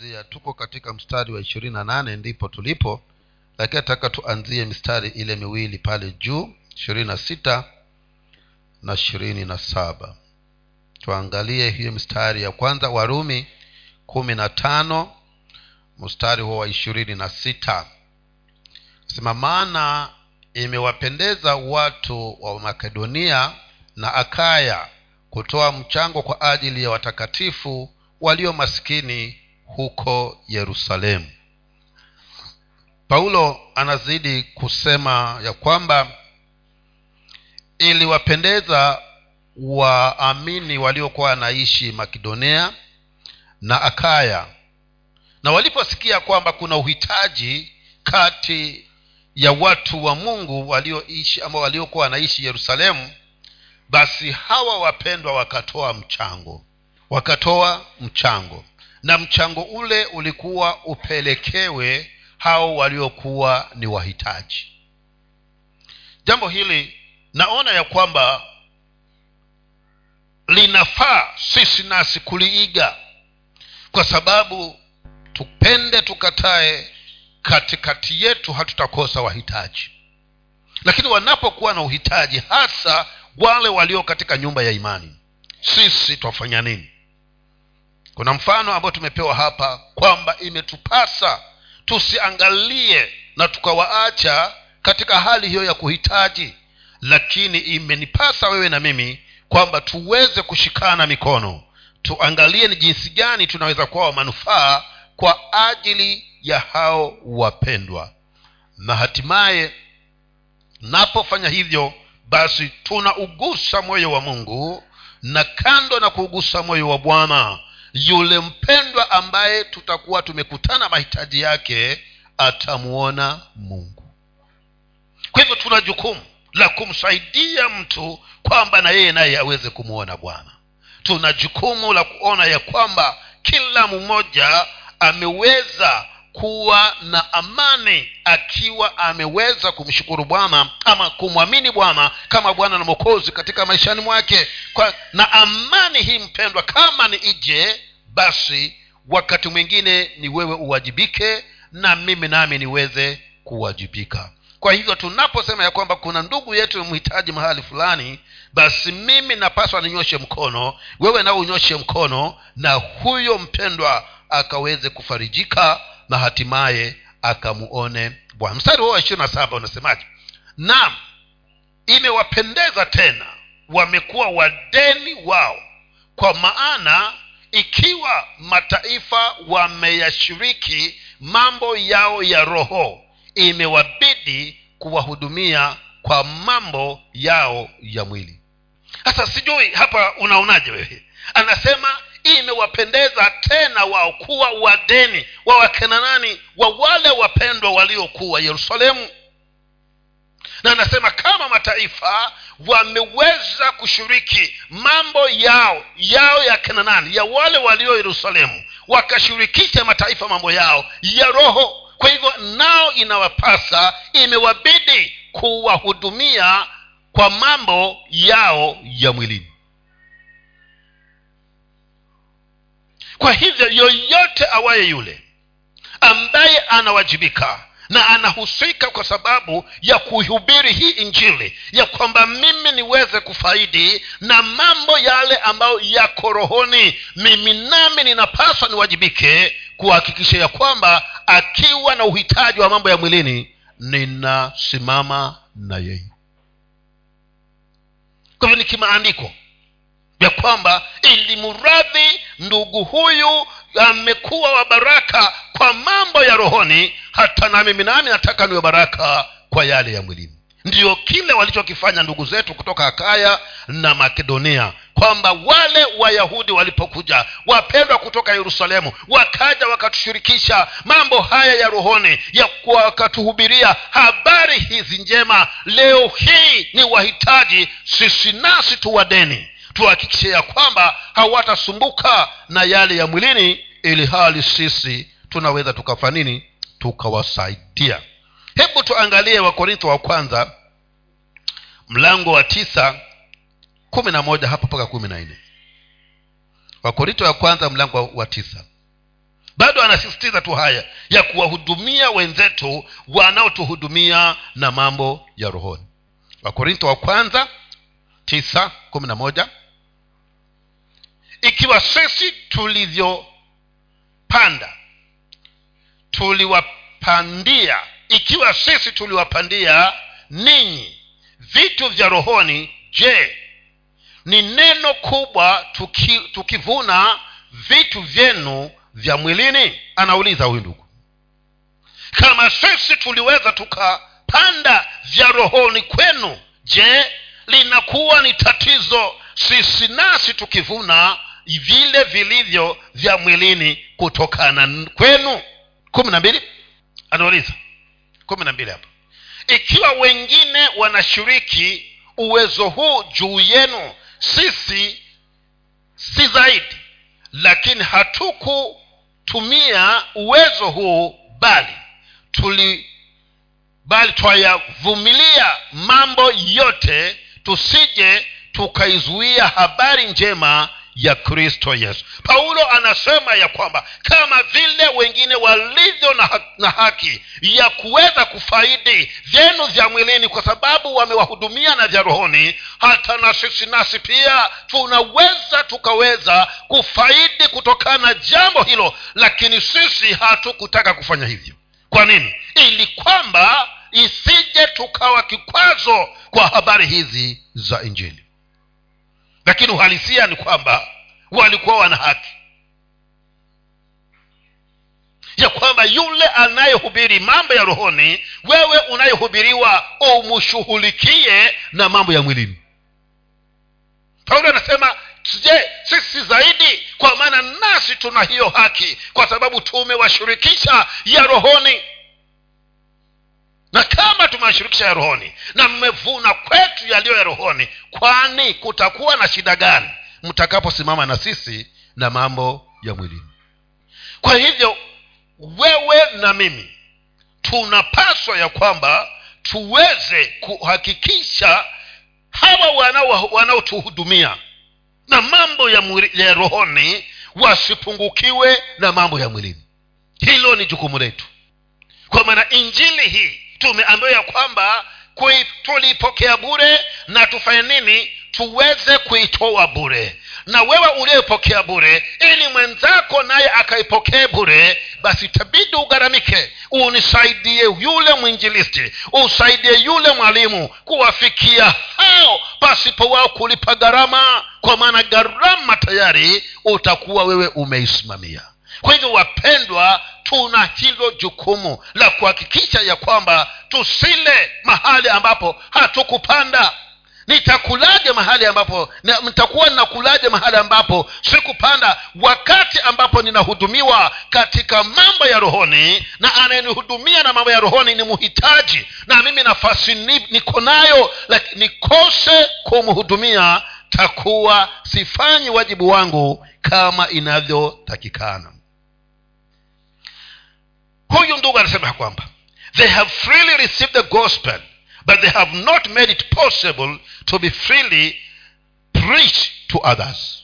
Zia, tuko katika mstari wa ishirini na nane ndipo tulipo lakini nataka tuanzie mistari ile miwili pale juu ishirini na sita na ishirini na saba. Tuangalie hiyo mstari ya kwanza warumi kumi na tano mstari huo wa ishirini na sita. Sema maana imewapendeza watu wa makedonia na akaya kutoa mchango kwa ajili ya watakatifu walio maskini huko yerusalemu. Paulo anazidi kusema ya kwamba iliwapendeza waamini waliokuwa wanaishi makedonia na akaya. Na waliposikia kwamba kuna uhitaji kati ya watu wa mungu walioishi ama waliokuwa wanaishi yerusalemu basi hawa wapendwa wakatoa mchango. Wakatoa mchango na mchango ule ulikuwa upelekewe hao waliokuwa ni wahitaji. Jambo hili naona ya kwamba linafaa sisi nasi kuliiga kwa sababu tupende tukatae katikati yetu hatutakosa wahitaji. Lakini wanapokuwa na uhitaji hasa wale walio katika nyumba ya imani sisi twafanya nini kuna mfano ambao tumepewa hapa kwamba imetupasa tusiangalie na tukawaacha katika hali hiyo ya kuhitaji lakini imenipasa wewe na mimi kwamba tuweze kushikana mikono. Tuangalie ni jinsi gani tunaweza kuwa wa manufaa kwa ajili ya hao wapendwa. Na hatimaye napofanya hivyo basi tunaugusa moyo wa mungu na kando na kuugusa moyo wa bwana yule mpendwa ambaye tutakuwa tumekutana mahitaji yake atamuona mungu. Kwa hivyo tuna jukumu la kumsaidia mtu kwamba na yeye naye aweze kumwona bwana. Tuna jukumu la kuona ya kwamba kila mmoja ameweza kuwa na amani akiwa ameweza kumshukuru bwana ama kumwamini bwana kama bwana na mwokozi katika maishani mwake. Kwa, na amani hii mpendwa kama ni ije basi wakati mwingine ni wewe uwajibike na mimi nami niweze kuwajibika. Kwa hivyo tunaposema ya kwamba kuna ndugu yetu mhitaji mahali fulani basi mimi napaswa ninyoshe mkono wewe nao unyoshe mkono na huyo mpendwa akaweze kufarijika na hatimaye akamuone bwana. Mstari huo wa ishirini na saba unasemaje? Naam imewapendeza tena wamekuwa wadeni wao kwa maana ikiwa mataifa wameyashiriki mambo yao ya roho imewabidi kuwahudumia kwa mambo yao ya mwili. Sasa sijui hapa unaonaje wewe? Anasema imewapendeza tena wao kuwa wadeni wa wakenanani wa wale wapendwa waliokuwa yerusalemu na anasema kama mataifa wameweza kushiriki mambo yao yao ya kenanani ya wale walio yerusalemu wakashirikisha mataifa mambo yao ya roho. Kwa hivyo nao inawapasa imewabidi kuwahudumia kwa mambo yao ya mwilini. Kwa hivyo yoyote awaye yule ambaye anawajibika na anahusika kwa sababu ya kuhubiri hii injili ya kwamba mimi niweze kufaidi na mambo yale ambayo yako rohoni. Mimi nami ninapaswa niwajibike kuhakikisha ya kwamba akiwa na uhitaji wa mambo ya mwilini ninasimama na yeye. Kwa hivyo ni kimaandiko ya kwamba ili mradhi ndugu huyu amekuwa wa baraka kwa mambo ya rohoni hata na mimi nami nataka niwe baraka kwa yale ya mwilini. Ndiyo kile walichokifanya ndugu zetu kutoka akaya na makedonia kwamba wale wayahudi walipokuja wapendwa kutoka yerusalemu wakaja wakatushirikisha mambo haya ya rohoni ya wakatuhubiria habari hizi njema leo hii ni wahitaji sisi nasi tuwadeni. Tuhakikishe ya kwamba hawatasumbuka na yale ya mwilini ili hali sisi tunaweza tukafanya nini? Tukawasaidia. Hebu tuangalie wakorintho wa kwanza mlango wa tisa kumi na moja hapa mpaka kumi na nne. Wakorinto wa kwanza mlango wa tisa. Bado anasisitiza tu haya ya kuwahudumia wenzetu wanaotuhudumia na mambo ya rohoni. Wakorinto wa kwanza tisa kumi na moja. Ikiwa sisi tulivyopanda tuliwapandia ikiwa sisi tuliwapandia ninyi vitu vya rohoni je ni neno kubwa tuki, tukivuna vitu vyenu vya mwilini? Anauliza huyu ndugu. Kama sisi tuliweza tukapanda vya rohoni kwenu je linakuwa ni tatizo sisi nasi tukivuna vile vilivyo vya mwilini kutokana kwenu kumi na mbili? Anauliza. Kumi na mbili hapo ikiwa wengine wanashiriki uwezo huu juu yenu sisi si zaidi lakini hatukutumia uwezo huu bali tuli bali twayavumilia mambo yote tusije tukaizuia habari njema ya kristo yesu. Paulo anasema ya kwamba kama vile wengine walivyo na, ha- na haki ya kuweza kufaidi vyenu vya mwilini kwa sababu wamewahudumia na vya rohoni hata na sisi nasi pia tunaweza tukaweza kufaidi kutokana na jambo hilo lakini sisi hatukutaka kufanya hivyo. Kwa nini? Ili kwamba isije tukawa kikwazo kwa habari hizi za injili lakini uhalisia ni kwamba walikuwa wana haki. Ya kwamba yule anayehubiri mambo ya rohoni wewe unayehubiriwa umshughulikie na mambo ya mwilini. Paulo anasema je sisi zaidi? Kwa maana nasi tuna hiyo haki kwa sababu tumewashirikisha ya rohoni na kama tumewashirikisha ya rohoni na mmevuna kwetu yaliyo ya rohoni kwani kutakuwa na shida gani mtakaposimama na sisi na mambo ya mwilini? Kwa hivyo wewe na mimi tunapaswa ya kwamba tuweze kuhakikisha hawa wanaotuhudumia wanaotuhudumia na mambo ya, mwiri, ya rohoni wasipungukiwe na mambo ya mwilini. Hilo ni jukumu letu. Kwa maana injili hii tumeambiwa ya kwamba tuliipokea bure na tufanye nini? Tuweze kuitoa bure. Na wewe uliyepokea bure ili mwenzako naye akaipokee bure basi tabidi ugharamike. Unisaidie yule mwinjilisti usaidie yule mwalimu kuwafikia hao. Pasipo wao kulipa gharama kwa maana gharama tayari utakuwa wewe umeisimamia kwa hivyo wapendwa tuna hilo jukumu la kuhakikisha ya kwamba tusile mahali ambapo hatukupanda. Nitakulaje mahali ambapo nitakuwa ninakulaje mahali ambapo sikupanda? Wakati ambapo ninahudumiwa katika mambo ya rohoni na anayenihudumia na mambo ya rohoni ni mhitaji na mimi nafasi niko nayo laki- nikose kumhudumia takuwa sifanyi wajibu wangu kama inavyotakikana huyu ndugu anasema ya kwamba they have freely received the gospel but they have not made it possible to be freely preached to others.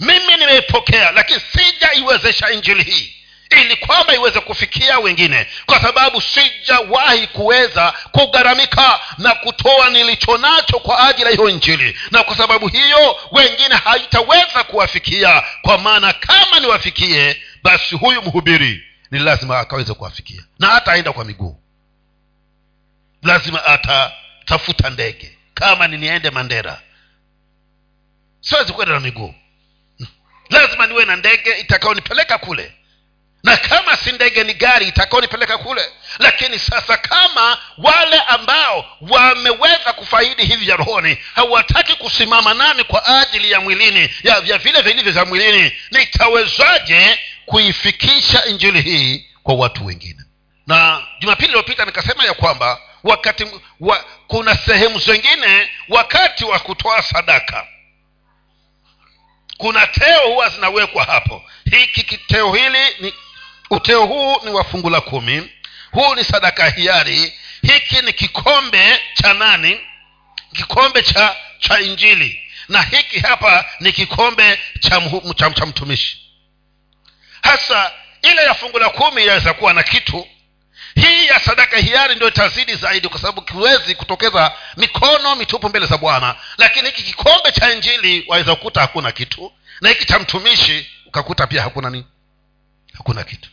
Mimi nimeipokea lakini sijaiwezesha injili hii. Ili kwamba iweze kufikia wengine. Kwa sababu sijawahi kuweza kugharamika na kutoa nilicho nacho kwa ajili ya hiyo injili. Na kwa sababu hiyo wengine haitaweza kuwafikia. Kwa maana kama niwafikie basi huyu mhubiri ni lazima akaweze kuwafikia. Na hata aenda kwa miguu. Lazima atatafuta ndege. Kama ni niende mandera. Siwezi kwenda na miguu. Lazima niwe na ndege itakaonipeleka kule. Na kama si ndege ni gari itakaonipeleka kule. Lakini sasa kama wale ambao wameweza kufaidi hivi vya rohoni hawataki kusimama nami kwa ajili ya mwilini ya vya vile vilivyo vya mwilini nitawezaje kuifikisha injili hii kwa watu wengine. Na jumapili iliyopita nikasema ya kwamba wakati wa, kuna sehemu zingine wakati wa kutoa sadaka. Kuna teo huwa zinawekwa hapo. Hiki kiteo hili ni uteo huu ni wa fungu la kumi. Huu ni sadaka hiari. Hiki ni kikombe cha nani? Kikombe cha cha injili. Na hiki hapa ni kikombe cha, cha, cha mtumishi hasa ile ya fungu la kumi inaweza kuwa na kitu. Hii ya sadaka hiari ndio itazidi zaidi kwa sababu kiwezi kutokeza mikono mitupu mbele za bwana. Lakini hiki kikombe cha injili waweza kukuta hakuna kitu. Na hiki cha mtumishi ukakuta pia hakuna nini hakuna kitu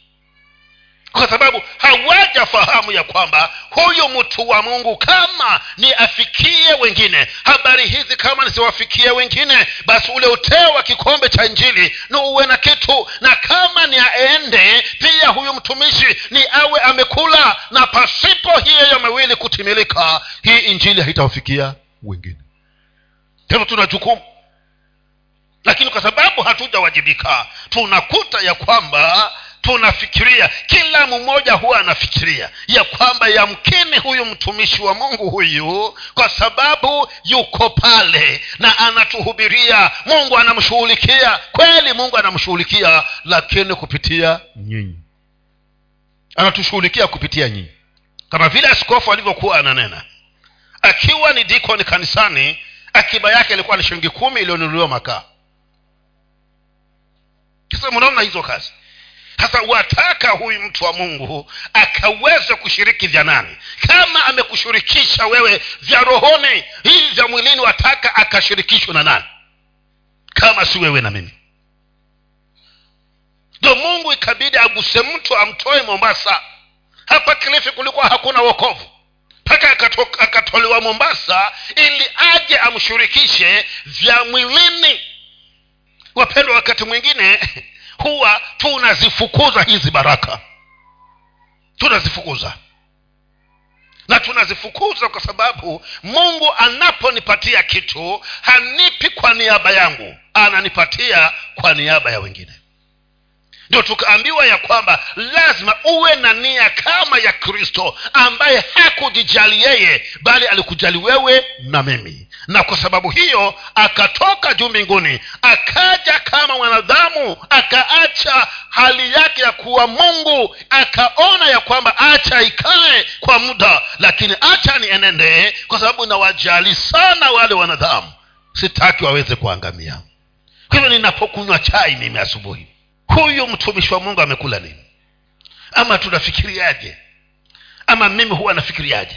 kwa sababu hawajafahamu ya kwamba huyu mtu wa mungu kama ni afikie wengine. Habari hizi kama nisiwafikie wengine basi ule uteo wa kikombe cha injili ni uwe na kitu. Na kama ni aende pia huyu mtumishi ni awe amekula na pasipo hiyo mawili kutimilika hii injili haitawafikia wengine. Hivyo tuna jukumu. Lakini kwa sababu hatujawajibika tunakuta ya kwamba tunafikiria kila mmoja huwa anafikiria ya kwamba yamkini huyu mtumishi wa mungu huyu kwa sababu yuko pale na anatuhubiria. Mungu anamshughulikia kweli mungu anamshughulikia lakini kupitia nyinyi. Anatushughulikia kupitia nyinyi. Kama vile askofu alivyokuwa ananena akiwa ni dikoni kanisani akiba yake ilikuwa ni shilingi kumi iliyonunuliwa makaa. Sasa mnaona hizo kazi sasa wataka huyu mtu wa mungu akaweze kushiriki vya nani? Kama amekushirikisha wewe vya rohoni hivi vya mwilini wataka akashirikishwa na nani? Kama si wewe na mimi. Ndo mungu ikabidi aguse mtu amtoe mombasa. Hapa kilifi kulikuwa hakuna wokovu. Mpaka akatolewa mombasa ili aje amshirikishe vya mwilini. Wapendwa wakati mwingine huwa tunazifukuza hizi baraka. Tunazifukuza. Na tunazifukuza kwa sababu mungu anaponipatia kitu hanipi kwa niaba yangu ananipatia kwa niaba ya wengine ndio tukaambiwa ya kwamba lazima uwe na nia kama ya kristo ambaye hakujijali yeye bali alikujali wewe na mimi. Na kwa sababu hiyo akatoka juu mbinguni akaja kama mwanadamu akaacha hali yake ya kuwa mungu akaona ya kwamba acha ikae kwa muda lakini acha nienende kwa sababu nawajali sana wale wanadamu. Sitaki waweze kuangamia. Kwa hivyo ninapokunywa chai mimi asubuhi huyu mtumishi wa mungu amekula nini? Ama tunafikiriaje? Ama mimi huwa nafikiriaje?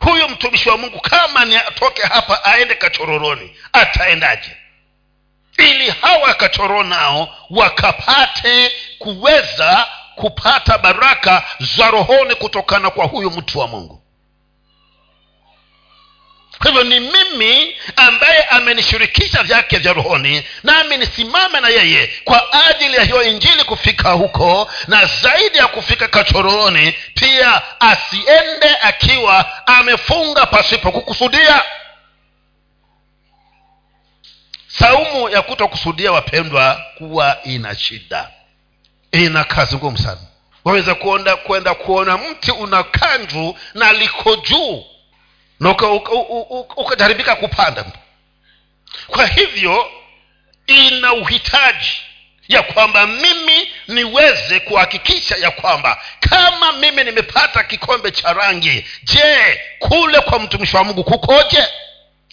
Huyu mtumishi wa mungu kama ni atoke hapa aende kachororoni ataendaje? Ili hawa kachoro nao wakapate kuweza kupata baraka za rohoni kutokana kwa huyu mtu wa mungu kwa hivyo ni mimi ambaye amenishirikisha vyake vya rohoni nami nisimame na yeye kwa ajili ya hiyo injili kufika huko na zaidi ya kufika kachororoni pia asiende akiwa amefunga pasipo kukusudia. Saumu ya kutokusudia wapendwa kuwa ina shida. Ina kazi ngumu sana. Waweza kuenda kwenda kuona mti una kanju na liko juu na ukajaribika kupanda kwa hivyo ina uhitaji ya kwamba mimi niweze kuhakikisha ya kwamba kama mimi nimepata kikombe cha rangi je kule kwa mtumishi wa mungu kukoje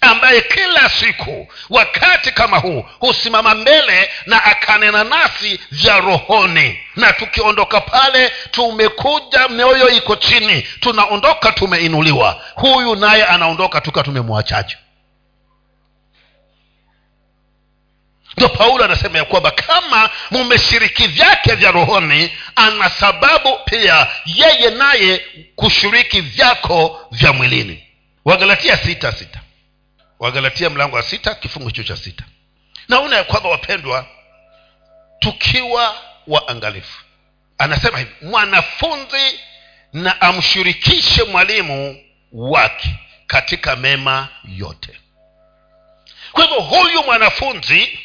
ambaye kila siku wakati kama huu husimama mbele na akanena nasi vya rohoni. Na tukiondoka pale tumekuja mioyo iko chini tunaondoka tumeinuliwa. Huyu naye anaondoka tuka tumemwachaja ndo paulo anasema ya kwamba kama mumeshiriki vyake vya rohoni ana sababu pia yeye naye kushiriki vyako vya mwilini. Wagalatia sita sita wagalatia mlango wa sita kifungu hicho cha sita. Naona ya kwamba wapendwa tukiwa waangalifu anasema hivi mwanafunzi na amshirikishe mwalimu wake katika mema yote. Kwa hivyo huyu mwanafunzi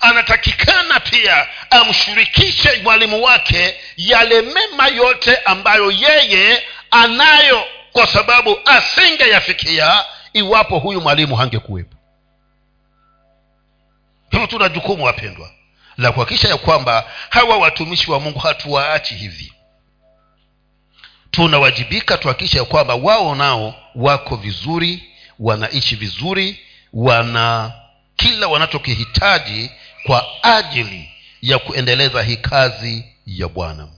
anatakikana pia amshirikishe mwalimu wake yale mema yote ambayo yeye anayo kwa sababu asingeyafikia iwapo huyu mwalimu hangekuwepo. Hivyo tuna jukumu wapendwa la kuhakikisha ya kwamba hawa watumishi wa mungu hatuwaachi hivi. Tunawajibika tuhakikisha ya kwamba wao nao wako vizuri wanaishi vizuri wana kila wanachokihitaji kwa ajili ya kuendeleza hii kazi ya bwana.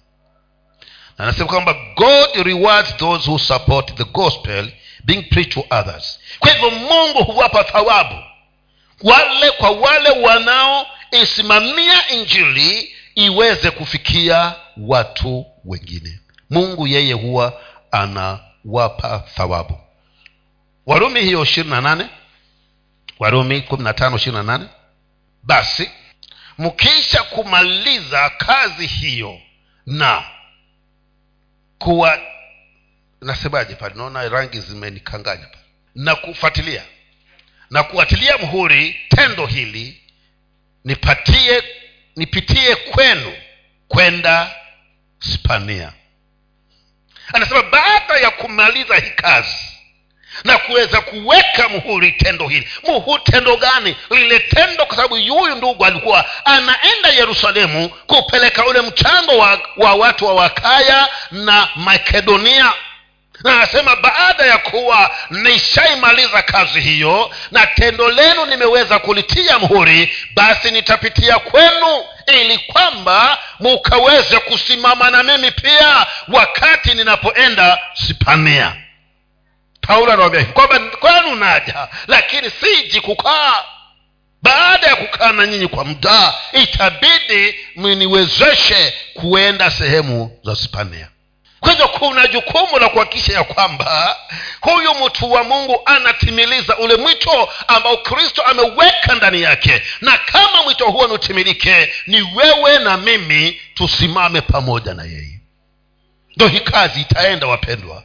Na anasema kwamba god rewards those who support the gospel being preached to others. Kwa hivyo mungu huwapa thawabu. Wale kwa wale wanaoisimamia injili iweze kufikia watu wengine. Mungu yeye huwa anawapa thawabu. Warumi hiyo ishirini na nane. Warumi kumi na tano ishirini na nane. Basi mkisha kumaliza kazi hiyo na kuwa nasemaje pale? Naona rangi zimenikanganya pale. Na kufuatilia na kuatilia mhuri tendo hili nipatie nipitie kwenu kwenda spania anasema baada ya kumaliza hii kazi na kuweza kuweka muhuri tendo hili muhuri tendo gani? Lile tendo kwa sababu yuyu ndugu alikuwa anaenda yerusalemu kupeleka ule mchango wa, wa watu wa wakaya na makedonia na anasema baada ya kuwa nishaimaliza kazi hiyo na tendo lenu nimeweza kulitia mhuri basi nitapitia kwenu ili kwamba mukaweze kusimama na mimi pia wakati ninapoenda sipania. Paulo anawambia kwamba kwenu naja lakini siji kukaa. Baada ya kukaa na nyinyi kwa mdaa itabidi mniwezeshe kuenda sehemu za spania kwa hivyo kuna jukumu la kuhakikisha ya kwamba huyu mtu wa mungu anatimiliza ule mwito ambao kristo ameweka ndani yake. Na kama mwito huo niutimilike ni wewe na mimi tusimame pamoja na yeye. Ndo hii kazi itaenda wapendwa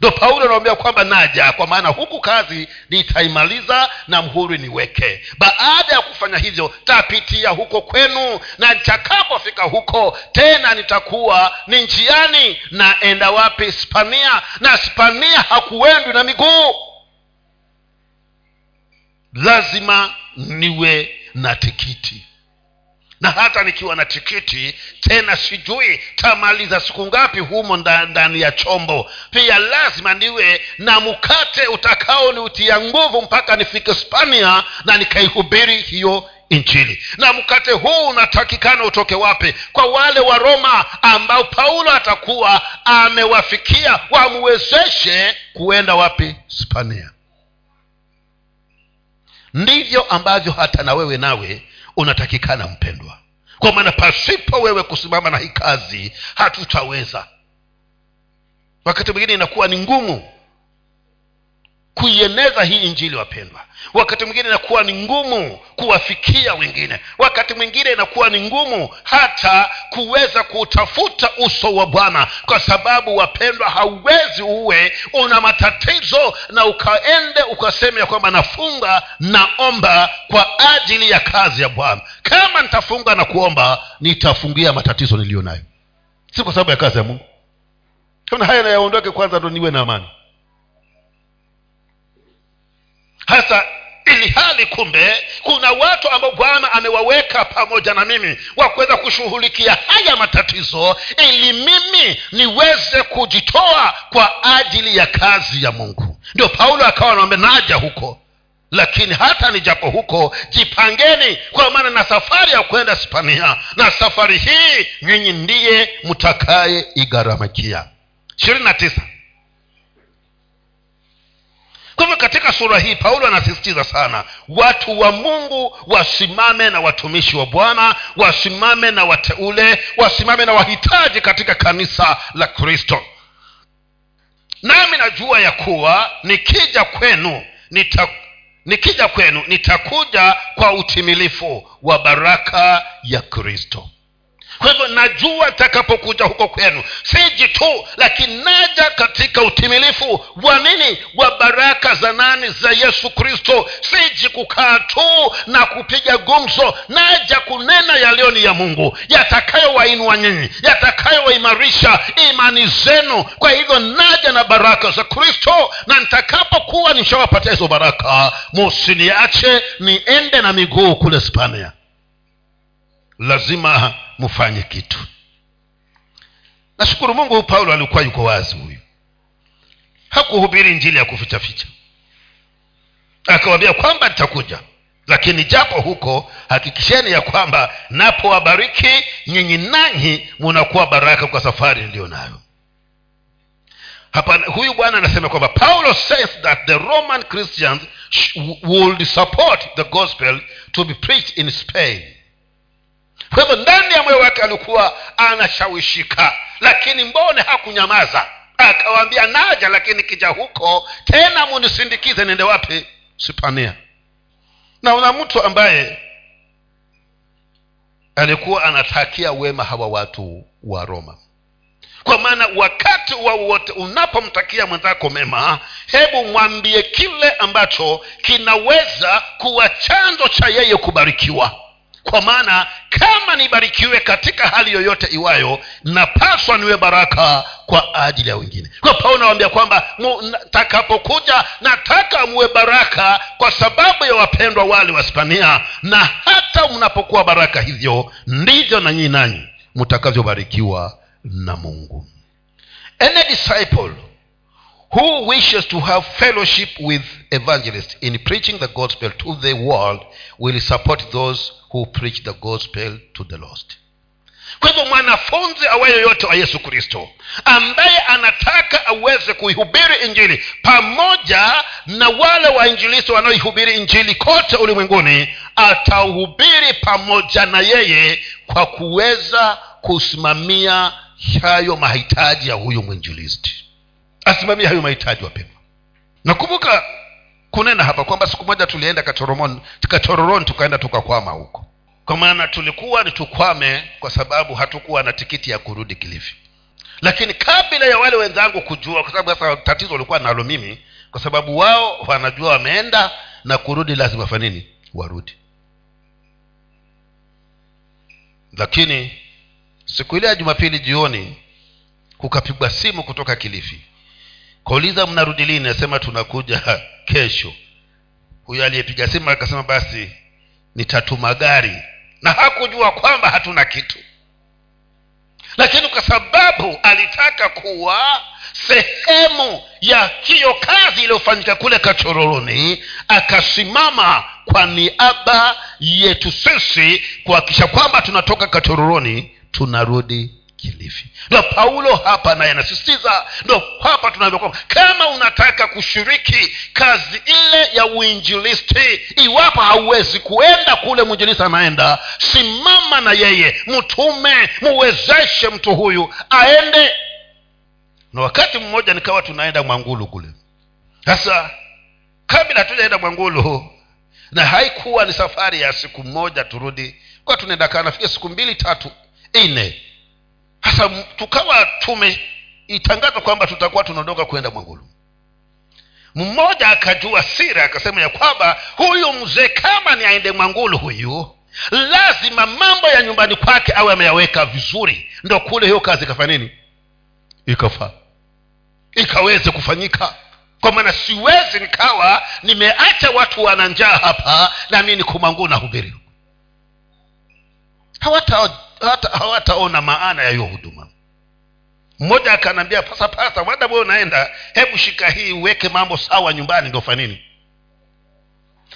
ndo paulo anawambia kwamba naja kwa maana huku kazi nitaimaliza na mhuri niweke. Baada ya kufanya hivyo tapitia huko kwenu na nitakapofika huko tena nitakuwa ni njiani naenda wapi? Spania na spania hakuendwi na miguu. Lazima niwe na tikiti na hata nikiwa na tikiti tena sijui tamaliza siku ngapi humo ndani ya chombo. Pia lazima niwe na mkate utakaoniutia nguvu mpaka nifike spania na nikaihubiri hiyo injili. Na mkate huu unatakikana utoke wapi? Kwa wale wa roma ambao paulo atakuwa amewafikia wamwezeshe kuenda wapi? Spania ndivyo ambavyo hata na wewe nawe unatakikana mpendwa. Kwa maana pasipo wewe kusimama na hii kazi hatutaweza. Wakati mwingine inakuwa ni ngumu kuieneza hii injili wapendwa. Wakati mwingine inakuwa ni ngumu kuwafikia wengine. Wakati mwingine inakuwa ni ngumu hata kuweza kutafuta uso wa bwana kwa sababu wapendwa hauwezi uwe una matatizo na ukaende ukasema ya kwamba nafunga naomba kwa ajili ya kazi ya bwana. Kama nitafunga na kuomba nitafungia matatizo niliyo nayo si kwa sababu ya kazi ya mungu. Kama haya nayaondoke kwanza ndo niwe na amani hasa ili hali kumbe kuna watu ambao bwana amewaweka pamoja na mimi wa kuweza kushughulikia haya matatizo ili mimi niweze kujitoa kwa ajili ya kazi ya mungu. Ndio paulo akawa naombe naja huko. Lakini hata nijapo huko jipangeni kwa maana na safari ya kwenda spania na safari hii nyinyi ndiye mtakaye igharamakia ishirini na tisa kwa katika sura hii paulo anasisitiza sana watu wa mungu wasimame na watumishi wa bwana wasimame na wateule wasimame na wahitaji katika kanisa la kristo. Nami najua ya kuwa nikija kwenu nita nikija kwenu nitakuja kwa utimilifu wa baraka ya kristo kwa hivyo najua atakapokuja huko kwenu siji tu lakini naja katika utimilifu wa nini? Wa baraka za nani? Za yesu kristo. Siji kukaa tu na kupiga gumzo naja kunena yaliyo ni ya mungu yatakayowainua nyinyi yatakayowaimarisha imani zenu. Kwa hivyo naja na baraka za kristo na nitakapokuwa nishawapatia hizo baraka musiniache niende na miguu kule spania. Lazima mfanye kitu. Nashukuru mungu paulo alikuwa yuko wazi huyu. Hakuhubiri njili ya kufichaficha. Akawambia kwamba nitakuja. Lakini japo huko hakikisheni ya kwamba napowabariki nyinyi nanyi munakuwa baraka kwa safari niliyo nayo hapa huyu bwana anasema kwamba paulo says that the roman christians would support the gospel to be preached in spain kwa hivyo ndani ya moyo wake alikuwa anashawishika lakini mbone hakunyamaza. Akawaambia naja lakini kija huko tena munisindikize niende wapi? Sipania. Na una mtu ambaye alikuwa anatakia wema hawa watu wa roma. Kwa maana wakati wowote unapomtakia mwenzako mema hebu mwambie kile ambacho kinaweza kuwa chanzo cha yeye kubarikiwa kwa maana kama nibarikiwe katika hali yoyote iwayo napaswa niwe baraka kwa ajili ya wengine. Kwa paulo nawambia kwamba takapokuja nataka muwe baraka kwa sababu ya wapendwa wale wa spania na hata mnapokuwa baraka hivyo ndivyo na nyii nanyi mtakavyobarikiwa na mungu. Any disciple who wishes to have fellowship with evangelists in preaching the gospel to the world will support those who preach the gospel to the lost. Kwa hivyo mwanafunzi awaye yoyote wa yesu kristo ambaye anataka aweze kuihubiri injili pamoja na wale wainjilisti wanaoihubiri injili kote ulimwenguni atahubiri pamoja na yeye kwa kuweza kusimamia hayo mahitaji ya huyu mwinjilisti asimamie hayo mahitaji wapendwa. Nakumbuka kunena hapa kwamba siku moja tulienda katororoni tukaenda tukakwama huko. Kwa maana tulikuwa ni tukwame kwa sababu hatukuwa na tikiti ya kurudi kilifi. Lakini kabla ya wale wenzangu kujua kwa sababu sasa tatizo walikuwa nalo mimi kwa sababu wao wanajua wameenda na kurudi lazima fanini warudi. Lakini siku ile ya jumapili jioni kukapigwa simu kutoka kilifi kauliza mnarudi lini nasema tunakuja kesho. Huyo aliyepiga simu akasema basi nitatuma gari. Na hakujua kwamba hatuna kitu. Lakini kwa sababu alitaka kuwa sehemu ya hiyo kazi iliyofanyika kule kachororoni akasimama kwa niaba yetu sisi kuhakikisha kwamba tunatoka kachororoni tunarudi kilifi. Ndo paulo hapa naye anasisitiza ndo hapa tunavyo kama unataka kushiriki kazi ile ya uinjilisti iwapo hauwezi kuenda kule mwinjilisti anaenda simama na yeye mtume muwezeshe mtu huyu aende. Na wakati mmoja nikawa tunaenda mwangulu kule. Sasa kabla hatujaenda mwangulu na haikuwa ni safari ya siku moja turudi kwa tunaenda kaa nafika siku mbili tatu nne sasa tukawa tumeitangaza kwamba tutakuwa tunaondoka kwenda mwangulu mmoja akajua sira akasema ya kwamba huyu mzee kama ni aende mwangulu huyu lazima mambo ya nyumbani kwake awe ameyaweka vizuri ndo kule hiyo kazi ikafanya nini? Ikafaa ikaweze kufanyika. Kwa maana siwezi nikawa nimeacha watu wana njaa hapa na mi niko na hubiri hawataona hata, hawataona maana ya hiyo huduma. Mmoja akanaambia pasa pasa wada we unaenda hebu shika hii uweke mambo sawa nyumbani ndio fanini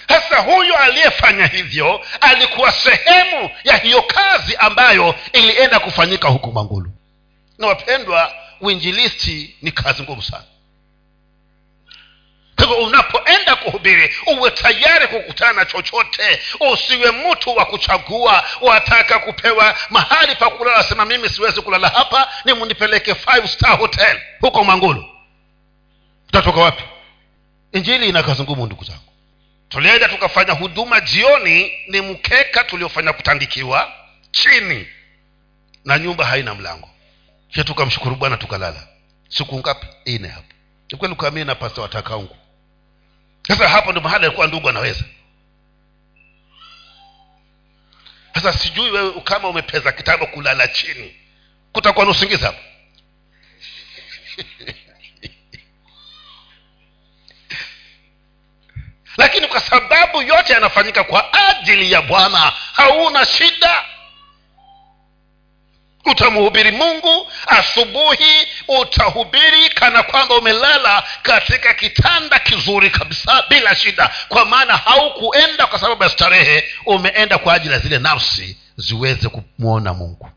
sasa huyu aliyefanya hivyo alikuwa sehemu ya hiyo kazi ambayo ilienda kufanyika huku mangulu na wapendwa uinjilisti ni kazi ngumu sana. Kwa hivyo unapoenda kuhubiri uwe tayari kukutana chochote. Usiwe mtu wa kuchagua wataka kupewa mahali pa kulala sema mimi siwezi kulala hapa ni munipeleke star hotel. Huko mwangulu utatoka wapi? Injili ina kazi ngumu ndugu zangu. Tulienda tukafanya huduma jioni ni mkeka tuliofanya kutandikiwa chini. Na nyumba haina mlango. Kisha tukamshukuru bwana tukalala. Siku ngapi? Ine hapo. Kweli ukaamini na pasta watakaungu sasa hapo ndo mahali alikuwa ndugu anaweza. Sasa sijui wewe kama umepeza kitabu kulala chini kutakuwa na usingizi hapo? Lakini kwa sababu yote yanafanyika kwa ajili ya bwana hauna shida utamhubiri mungu asubuhi utahubiri kana kwamba umelala katika kitanda kizuri kabisa bila shida. Kwa maana haukuenda kwa sababu ya starehe umeenda kwa ajili ya zile nafsi ziweze kumwona mungu.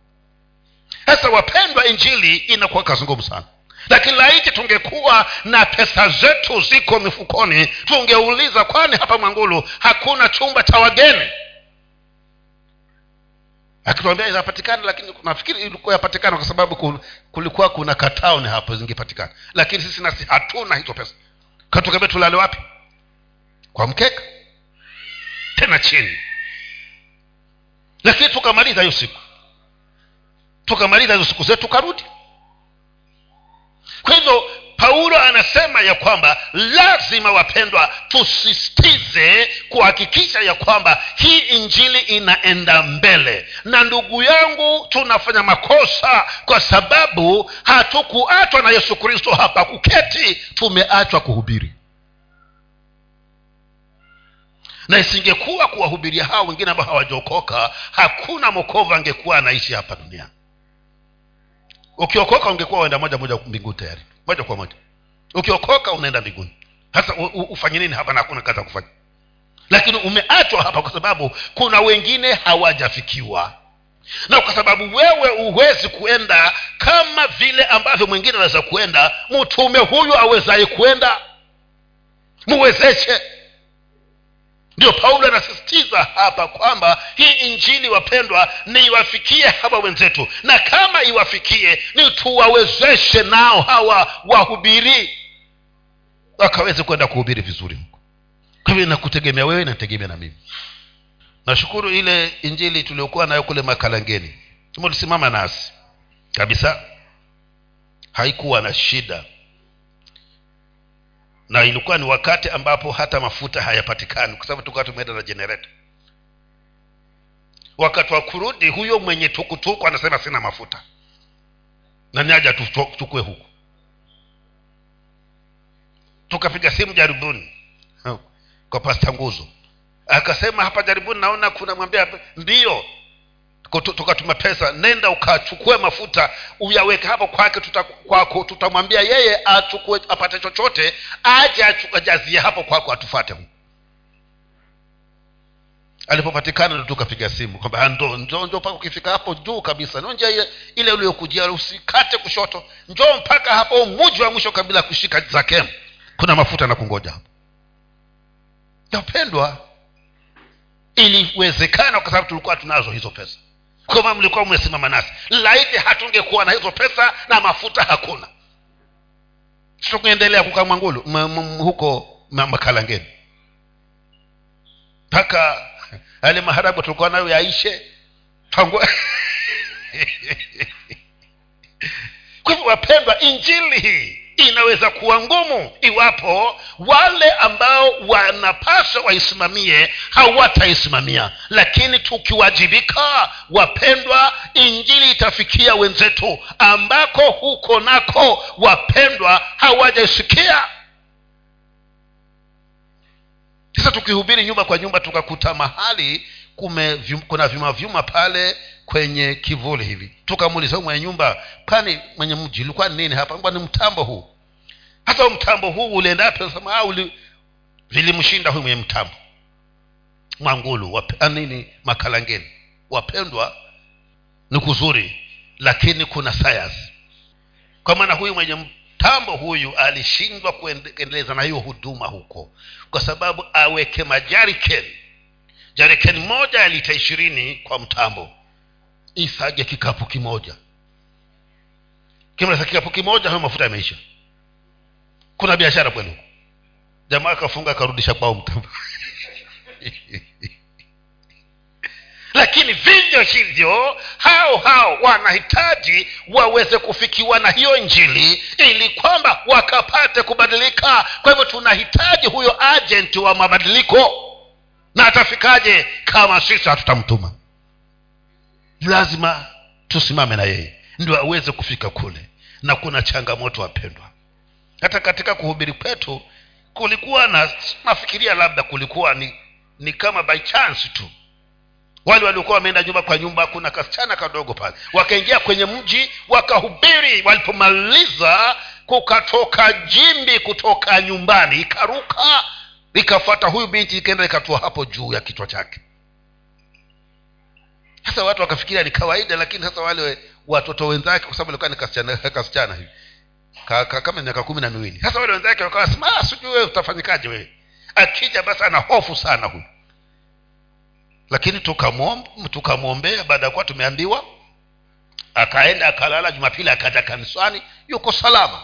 Sasa wapendwa injili inakuwa kazi ngumu sana. Lakini laiti tungekuwa na pesa zetu ziko mifukoni tungeuliza kwani hapa mwangulu hakuna chumba cha wageni akituambia inapatikana lakini nafikiri ilikuwa yapatikana kwa sababu kulikuwa kuna kataoni hapo zingepatikana. Lakini sisi nasi hatuna hizo pesa. Katukambia tulale wapi? Kwa mkeka. Tena chini. Lakini tukamaliza hiyo siku. Tukamaliza hizo siku zetu tukarudi. Kwa hivyo paulo anasema ya kwamba lazima wapendwa tusistize kuhakikisha ya kwamba hii injili inaenda mbele. Na ndugu yangu tunafanya makosa kwa sababu hatukuachwa na yesu kristo hapa kuketi tumeachwa kuhubiri. Na isingekuwa kuwahubiria hao wengine ambao hawajaokoka hakuna mokova angekuwa anaishi hapa duniani. Ukiokoka ungekuwa waenda moja moja mbinguni tayari moja kwa moja. Ukiokoka unaenda mbinguni. Sasa ufanye nini hapa na hakuna kazi ya kufanya? Lakini umeachwa hapa kwa sababu kuna wengine hawajafikiwa. Na kwa sababu wewe huwezi kuenda kama vile ambavyo mwingine anaweza kuenda mtume huyu awezaye kuenda? Muwezeshe ndio paulo anasisitiza hapa kwamba hii injili wapendwa ni iwafikie hawa wenzetu. Na kama iwafikie ni tuwawezeshe nao hawa wahubiri. Wakaweze kwenda kuhubiri vizuri kwa hivyo nakutegemea wewe nategemea na mimi. Nashukuru ile injili tuliokuwa nayo kule makalangeni. Tumelisimama nasi. Kabisa. Haikuwa na shida na ilikuwa ni wakati ambapo hata mafuta hayapatikani kwa sababu tukawa tumeenda na jenereta wakati wa kurudi huyo mwenye tukutuku anasema sina mafuta. Na niaja tuchukue huku. Tukapiga simu jaribuni. Kwa pasta nguzo. Akasema hapa jaribuni naona kuna mwambia ndio tukatuma pesa nenda ukachukue mafuta uyaweke hapo kwake kwako tutamwambia yeye achukue apate chochote aje ajazie hapo kwako atufate alipopatikana ndo tukapiga simu kwamba ndo njo njo mpaka ukifika hapo juu kabisa. No njia ile, ile usikate kushoto. Njoo mpaka hapo muji wa mwisho kabila kushika zakemu. Kuna mafuta na kungoja hapo. Napendwa. Iliwezekana kwa sababu tulikuwa tunazo hizo pesa kama mlikuwa mmesimama nasi. Laiti hatungekuwa na hizo pesa na mafuta hakuna. Tukuendelea m- huko makalangeni mpaka yale maharago tulikuwa nayo yaishe. Kwa hivyo wapendwa injili hii inaweza kuwa ngumu iwapo wale ambao wanapaswa waisimamie hawataisimamia. Lakini tukiwajibika wapendwa injili itafikia wenzetu ambako huko nako wapendwa hawajaisikia. Sasa tukihubiri nyumba kwa nyumba tukakuta mahali kume vyum, kuna vyuma vyuma pale kwenye kivuli hivi. Tukamuuliza mwenye nyumba kwani mwenye mji ulikuwa nini hapa? Ni mtambo huu? Hata mtambo huu uliendapi sema uli vilimshinda huyu mwenye mtambo. Mwangulu wap, nini? Makalangeni. Wapendwa ni kuzuri lakini kuna sayansi kwa maana huyu mwenye mtambo huyu alishindwa kuendeleza na hiyo huduma huko. Kwa sababu aweke majarikeni jarikeni moja ya lita ishirini kwa mtambo isage kikapu kimoja. Kimaliza kikapu kimoja hayo mafuta yameisha. Kuna biashara kwenu. Jamaa akafunga akarudisha kwao mt lakini vivyo hivyo hao hao wanahitaji waweze kufikiwa na hiyo njili ili kwamba wakapate kubadilika. Kwa hivyo tunahitaji huyo ajenti wa mabadiliko. Na atafikaje? Kama sisi hatutamtuma lazima tusimame na yeye ndio aweze kufika kule na kuna changamoto wapendwa. Hata katika kuhubiri kwetu kulikuwa na nafikiria labda kulikuwa ni ni kama by chance tu. Wale waliokuwa wameenda nyumba kwa nyumba kuna kasichana kadogo pale wakaingia kwenye mji wakahubiri. Walipomaliza kukatoka jimbi kutoka nyumbani ikaruka ikafuata huyu binti ikaenda ikatua hapo juu ya kichwa chake sasa watu wakafikiria ni kawaida lakini sasa wale watoto wenzake kwa sababu alikuwa ni kasichana, kasichana hivi. Ka, ka, kama miaka kumi na miwili. Sasa wale wenzake wakawa sema sijui wewe utafanyikaje wewe? Akija basi ana hofu sana huyu. Lakini tukamwombea baada ya kuwa tumeambiwa akaenda akalala jumapili akaja kanisani yuko salama.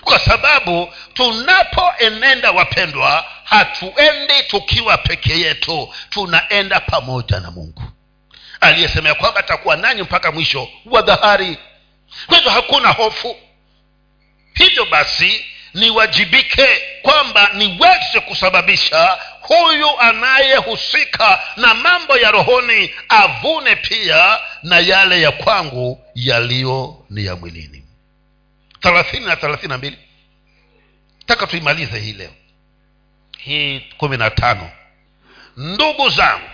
Kwa sababu tunapoenenda wapendwa hatuendi tukiwa peke yetu. Tunaenda pamoja na mungu aliyesema kwamba atakuwa nanyi mpaka mwisho wa dhahari. Kwa hivyo hakuna hofu. Hivyo basi niwajibike kwamba niweze kusababisha huyu anayehusika na mambo ya rohoni avune pia na yale ya kwangu yaliyo ni ya mwilini. Thelathini na thelathini na mbili. Taka tuimalize hii leo. Hii kumi na tano. Ndugu zangu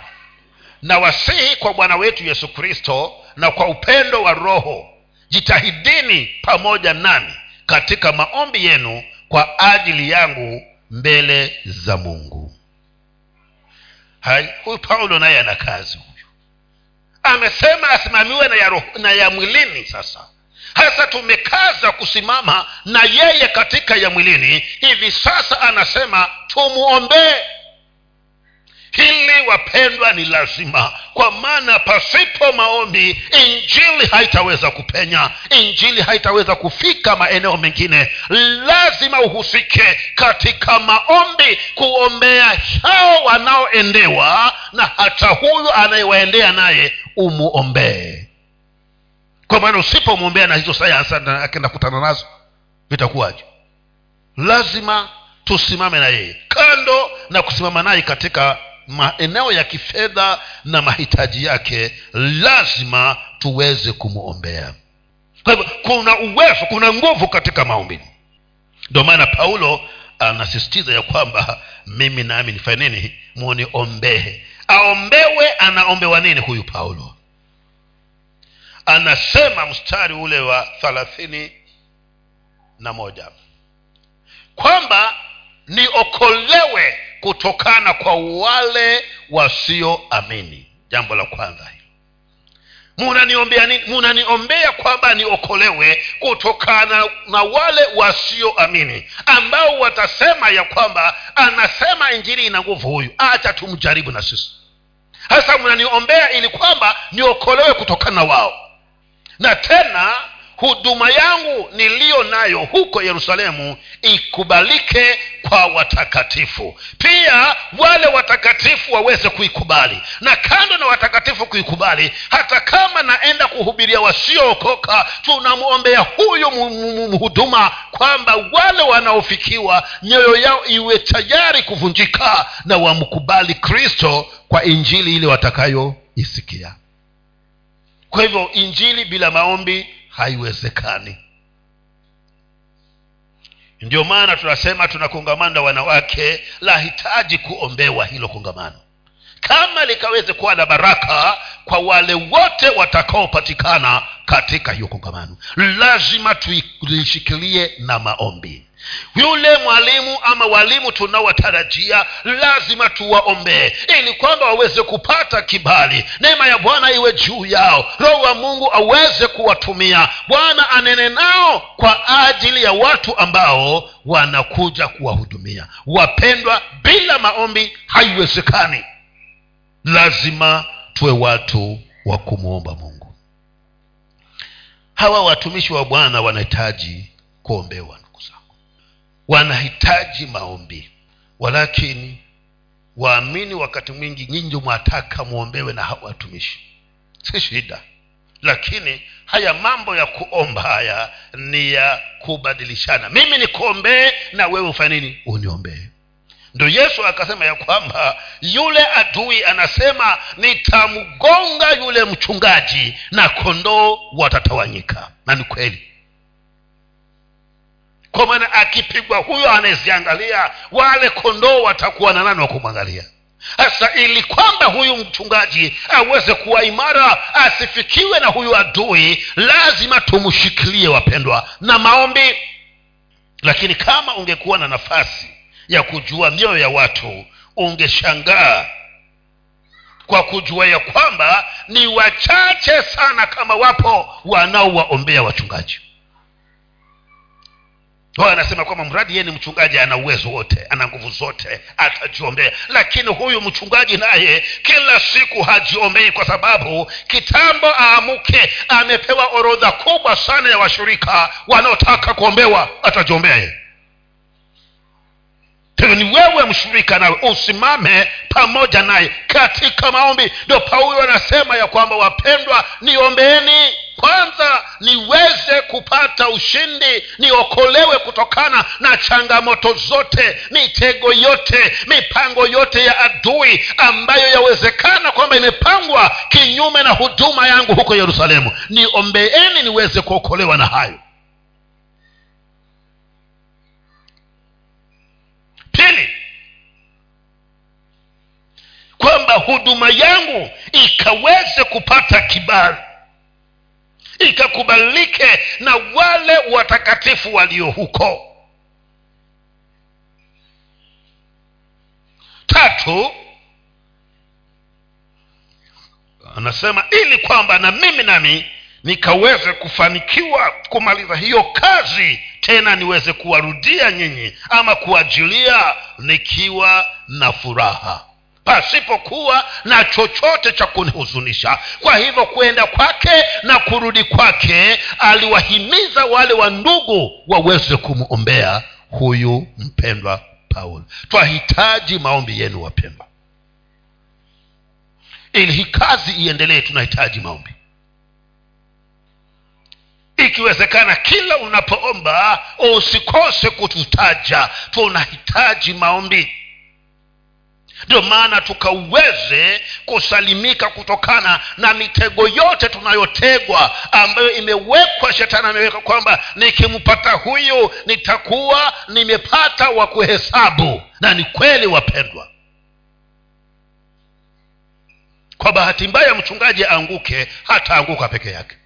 na wasihi kwa bwana wetu yesu kristo na kwa upendo wa roho jitahidini pamoja nami katika maombi yenu kwa ajili yangu mbele za mungu. Hai huyu paulo naye ana kazi huyu. Amesema asimamiwe na ya, roho, na ya mwilini sasa. Hasa tumekaza kusimama na yeye katika ya mwilini. Hivi sasa anasema tumwombee hili wapendwa ni lazima. Kwa maana pasipo maombi injili haitaweza kupenya. Injili haitaweza kufika maeneo mengine. Lazima uhusike katika maombi kuombea hao wanaoendewa na hata huyu anayewaendea naye umuombee kwa maana usipomwombea na hizo sayansi akenda kutana nazo vitakuwaje? Lazima tusimame na yeye. Kando na kusimama naye katika maeneo ya kifedha na mahitaji yake lazima tuweze kumwombea kwa hivyo kuna uwezo kuna nguvu katika maombi. Ndio maana paulo anasisitiza ya kwamba mimi nami nifanye nini? Muniombee aombewe anaombewa nini huyu paulo? Anasema mstari ule wa thalathini na moja kwamba niokolewe kutokana kwa wale wasioamini. Jambo la kwanza hilo. Munaniombea nini? Munaniombea kwamba niokolewe kutokana na wale wasioamini ambao watasema ya kwamba anasema injili ina nguvu huyu. Acha tumjaribu na sisi. Hasa mnaniombea ili kwamba niokolewe kutokana na wao. Na tena huduma yangu niliyo nayo huko yerusalemu ikubalike kwa watakatifu. Pia wale watakatifu waweze kuikubali na kando na watakatifu kuikubali hata kama naenda kuhubiria wasiookoka tunamwombea huyu mhuduma kwamba wale wanaofikiwa nyoyo yao iwe tayari kuvunjika na wamkubali kristo kwa injili ile watakayoisikia. Kwa hivyo injili bila maombi haiwezekani. Ndio maana tunasema tuna kongamano la wanawake lahitaji kuombewa hilo kongamano. Kama likaweze kuwa na baraka kwa wale wote watakaopatikana katika hiyo kongamano lazima tulishikilie na maombi yule mwalimu ama walimu tunawatarajia lazima tuwaombee ili kwamba waweze kupata kibali. Neema ya bwana iwe juu yao. Roho wa mungu aweze kuwatumia. Bwana anene nao kwa ajili ya watu ambao wanakuja kuwahudumia. Wapendwa bila maombi haiwezekani. Lazima tuwe watu wa kumwomba mungu. Hawa watumishi wa bwana wanahitaji kuombewa wanahitaji maombi. Walakini waamini wakati mwingi nyinyi mwataka mwombewe na watumishi. Si shida. Lakini haya mambo ya kuomba haya ni ya kubadilishana. Mimi nikuombee na wewe ufanye nini? Uniombee ndo yesu akasema ya kwamba yule adui anasema nitamgonga yule mchungaji na kondoo watatawanyika. Na ni kweli kwa maana akipigwa huyo anayeziangalia wale kondoo watakuwa na nani wa kumwangalia? Sasa ili kwamba huyu mchungaji aweze kuwa imara asifikiwe na huyu adui lazima tumshikilie wapendwa na maombi. Lakini kama ungekuwa na nafasi ya kujua mioyo ya watu ungeshangaa kwa kujua ya kwamba ni wachache sana kama wapo wanaowaombea wachungaji wao anasema kwamba mradi yeye ni mchungaji ana uwezo wote ana nguvu zote atajiombea. Lakini huyu mchungaji naye kila siku hajiombei kwa sababu kitambo aamuke amepewa orodha kubwa sana ya washirika wanaotaka kuombewa atajiombea yeye. Ni wewe mshirika nawe usimame pamoja naye. Katika maombi ndio paulo anasema ya kwamba wapendwa niombeeni kwanza niweze kupata ushindi niokolewe kutokana na changamoto zote mitego yote mipango yote ya adui ambayo yawezekana kwamba imepangwa kinyume na huduma yangu huko yerusalemu. Niombeeni niweze kuokolewa na hayo. Pili kwamba huduma yangu ikaweze kupata kibali ikakubalike na wale watakatifu walio huko. Tatu anasema ili kwamba na mimi nami nikaweze kufanikiwa kumaliza hiyo kazi tena niweze kuwarudia nyinyi ama kuajilia nikiwa na furaha pasipokuwa na chochote cha kunihuzunisha. Kwa hivyo kwenda kwake na kurudi kwake aliwahimiza wale wa ndugu waweze kumwombea huyu mpendwa paulo twahitaji maombi yenu wapendwa. Ili hii kazi iendelee tunahitaji maombi. Ikiwezekana kila unapoomba usikose kututaja. Tunahitaji maombi ndio maana tukaweze kusalimika kutokana na mitego yote tunayotegwa ambayo imewekwa shetani ameweka kwamba nikimpata huyu nitakuwa nimepata wa kuhesabu na ni kweli wapendwa. Kwa bahati mbaya mchungaji aanguke hataanguka peke yake.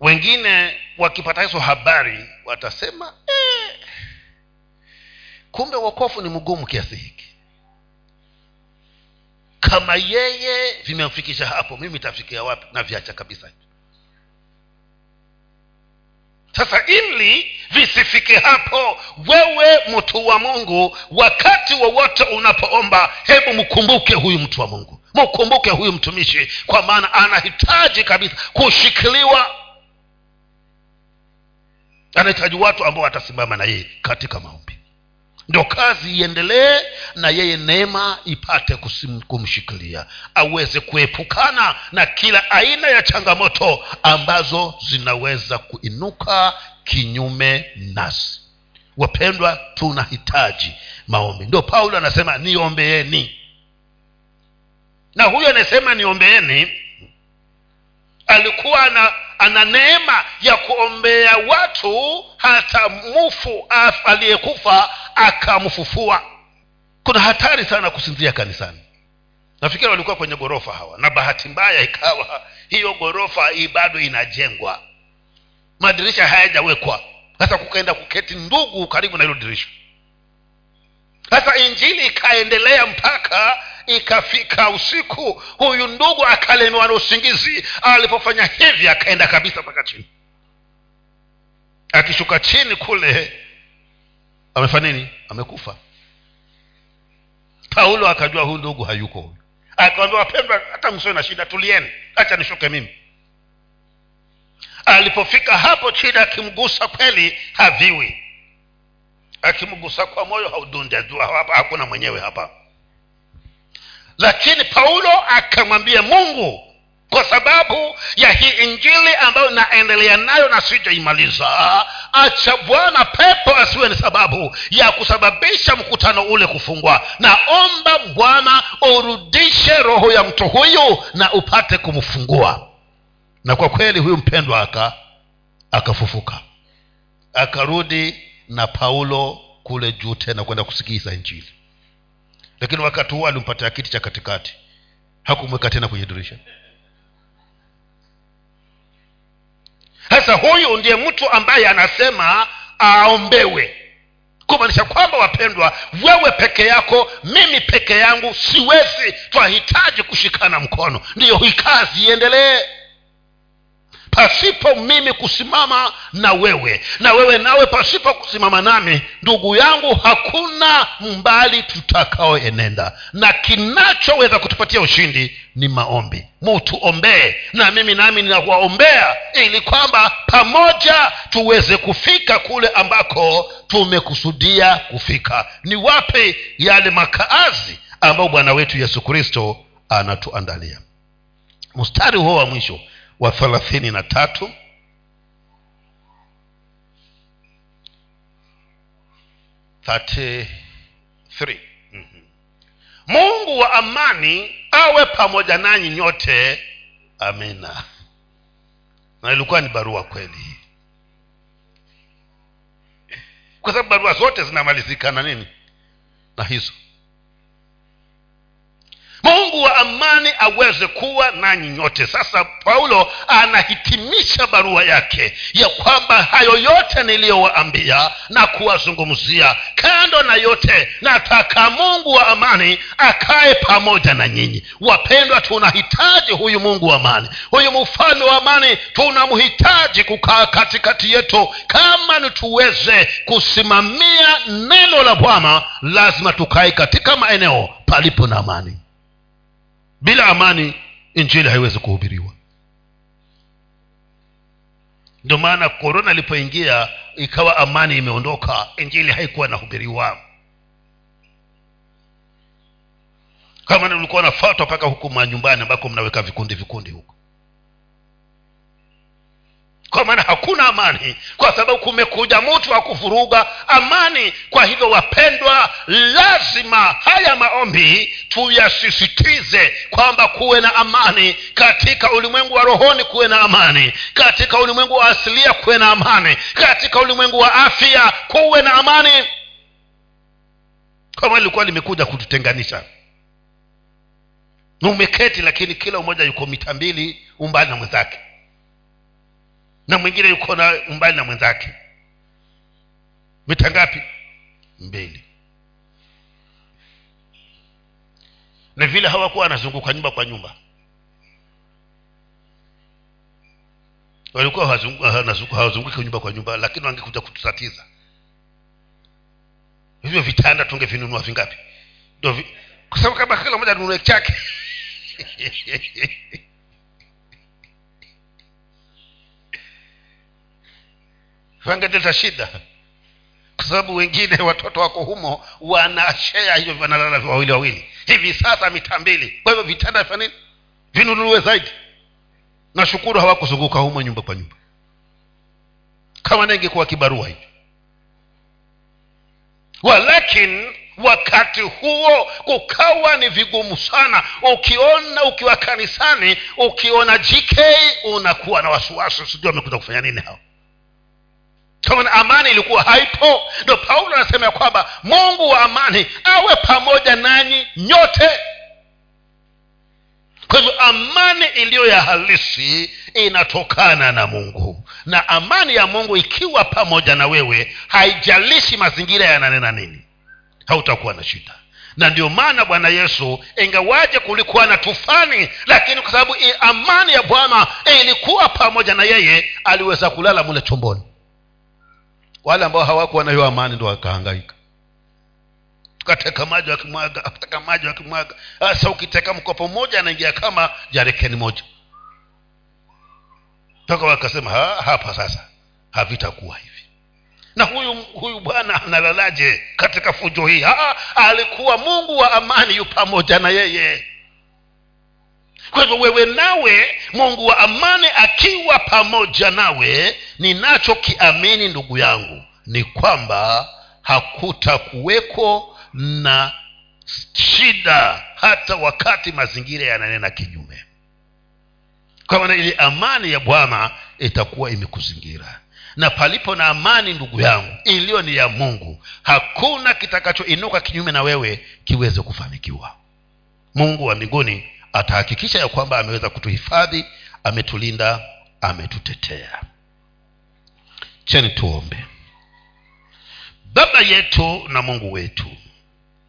Wengine wakipata hizo habari watasema eh, kumbe wokofu ni mgumu kiasi hiki. Kama yeye vimemfikisha hapo mimi tafikia wapi? Na viacha kabisa. Sasa ili visifike hapo wewe mtu wa mungu wakati wowote wa unapoomba hebu mkumbuke huyu mtu wa mungu. Mkumbuke huyu mtumishi kwa maana anahitaji kabisa kushikiliwa. Anahitaji watu ambao watasimama na yeye katika maombi ndio kazi iendelee na yeye neema ipate kusim, kumshikilia. Aweze kuepukana na kila aina ya changamoto ambazo zinaweza kuinuka kinyume nasi. Wapendwa tunahitaji maombi. Ndio paulo anasema niombeeni. Na huyo anasema niombeeni alikuwa ana ana neema ya kuombea watu hata mufu aliyekufa akamfufua. Kuna hatari sana kusinzia kanisani. Nafikiri walikuwa kwenye ghorofa hawa na bahati mbaya ikawa hiyo ghorofa hii bado inajengwa. Madirisha hayajawekwa. Sasa kukaenda kuketi ndugu karibu na hilo dirisha. Sasa injili ikaendelea mpaka ikafika usiku huyu ndugu akalemewa na usingizi. Alipofanya hivi akaenda kabisa mpaka chini. Akishuka chini kule amefanya nini? Amekufa. Paulo akajua huyu ndugu hayuko huyu. Akawambia wapendwa hata msiwe na shida tulieni. Hacha nishuke mimi. Alipofika hapo chini akimgusa kweli haviwi. Akimgusa kwa moyo haudundi hakuna mwenyewe hapa lakini paulo akamwambia mungu kwa sababu ya hii injili ambayo naendelea nayo na sijaimaliza acha bwana pepo asiwe ni sababu ya kusababisha mkutano ule kufungwa. Naomba bwana urudishe roho ya mtu huyu na upate kumfungua. Na kwa kweli huyu mpendwa aka akafufuka. Akarudi na paulo kule juu tena kwenda kusikiza injili lakini wakati huo alimpatia kiti cha katikati. Hakumweka tena kwenye dirisha. Sasa huyu ndiye mtu ambaye anasema aombewe. Kumaanisha kwamba wapendwa wewe peke yako mimi peke yangu siwezi twahitaji kushikana mkono. Ndiyo hii kazi iendelee pasipo mimi kusimama na wewe. Na wewe nawe pasipo kusimama nami ndugu yangu hakuna mbali tutakaoenenda. Na kinachoweza kutupatia ushindi ni maombi. Mutuombee na mimi nami ninawaombea ili kwamba pamoja tuweze kufika kule ambako tumekusudia kufika. Ni wape yale makaazi ambayo bwana wetu yesu kristo anatuandalia? Mstari huo wa mwisho wa thelathini na tatu. Mm-hmm. mungu wa amani awe pamoja nanyi nyote. Amina. Na ilikuwa ni barua kweli. Kwa sababu barua zote zinamalizika na nini? Na hizo mungu wa amani aweze kuwa nanyi nyote. Sasa paulo anahitimisha barua yake ya kwamba hayo yote niliyowaambia na kuwazungumzia kando na yote nataka mungu wa amani akae pamoja na nyinyi. Wapendwa tunahitaji huyu mungu wa amani. Huyu mfalme wa amani tunamhitaji kukaa katikati yetu. Kama ni tuweze kusimamia neno la bwana lazima tukae katika maeneo palipo na amani bila amani injili haiwezi kuhubiriwa. Ndio maana korona ilipoingia ikawa amani imeondoka injili haikuwa inahubiriwa. Kama ulikuwa nafatwa mpaka huku manyumbani ambako mnaweka vikundi vikundi huko kwa maana hakuna amani. Kwa sababu kumekuja mtu wa kuvuruga amani. Kwa hivyo wapendwa lazima haya maombi tuyasisitize kwamba kuwe na amani katika ulimwengu wa rohoni kuwe na amani. Katika ulimwengu wa asilia kuwe na amani. Katika ulimwengu wa afya kuwe na amani. Kama lilikuwa limekuja kututenganisha. Umeketi lakini kila mmoja yuko mita mbili umbali na mwenzake na mwingine yuko na umbali na mwenzake. Mita ngapi mbili. Na vile hawakuwa wanazunguka nyumba kwa nyumba. Walikuwa hawazunguki nyumba kwa nyumba lakini wangekuja kututatiza. Hivyo vitanda tungevinunua vingapi? Vi... kwa sababu kama kila moja nunue chake wangeleta shida. Kwa sababu wengine watoto wako humo wanashea hivyo wanalala wawili wawili. Hivi sasa mita mbili. Kwa hivyo vitanda vya nini? Vinunuliwe zaidi. Nashukuru hawakuzunguka humo nyumba kwa nyumba. Kama ningekuwa kibarua hivi walakin wakati huo kukawa ni vigumu sana. Ukiona ukiwa kanisani ukiona jk unakuwa na wasiwasi. Sijui wamekuja kufanya nini hao kama amani ilikuwa haipo. Ndo paulo anasema ya kwamba mungu wa amani awe pamoja nanyi nyote. Kwa hivyo amani iliyo ya halisi inatokana na mungu. Na amani ya mungu ikiwa pamoja na wewe haijalishi mazingira yananena nini hautakuwa na shida. Na ndio maana bwana yesu ingawaje kulikuwa na tufani lakini kwa sababu amani ya bwana ilikuwa pamoja na yeye aliweza kulala mule chomboni wale ambao hawakuwa na hiyo amani ndo wakahangaika. Tukateka maji wakimwaga akateka maji wakimwaga. Sasa ukiteka mkopo mmoja anaingia kama jarekeni moja. Mpaka wakasema ha, hapa sasa havitakuwa hivi. Na huyu huyu bwana analalaje katika fujo hii? Ha, alikuwa mungu wa amani yu pamoja na yeye kwa hivyo wewe nawe mungu wa amani akiwa pamoja nawe ninachokiamini ndugu yangu ni kwamba hakutakuweko na shida hata wakati mazingira yananena kinyume. Kwa maana ili amani ya bwana itakuwa imekuzingira. Na palipo na amani ndugu yangu iliyo ni ya mungu hakuna kitakachoinuka kinyume na wewe kiweze kufanikiwa. Mungu wa mbinguni atahakikisha ya kwamba ameweza kutuhifadhi ametulinda ametutetea. Cheni tuombe. Baba yetu na mungu wetu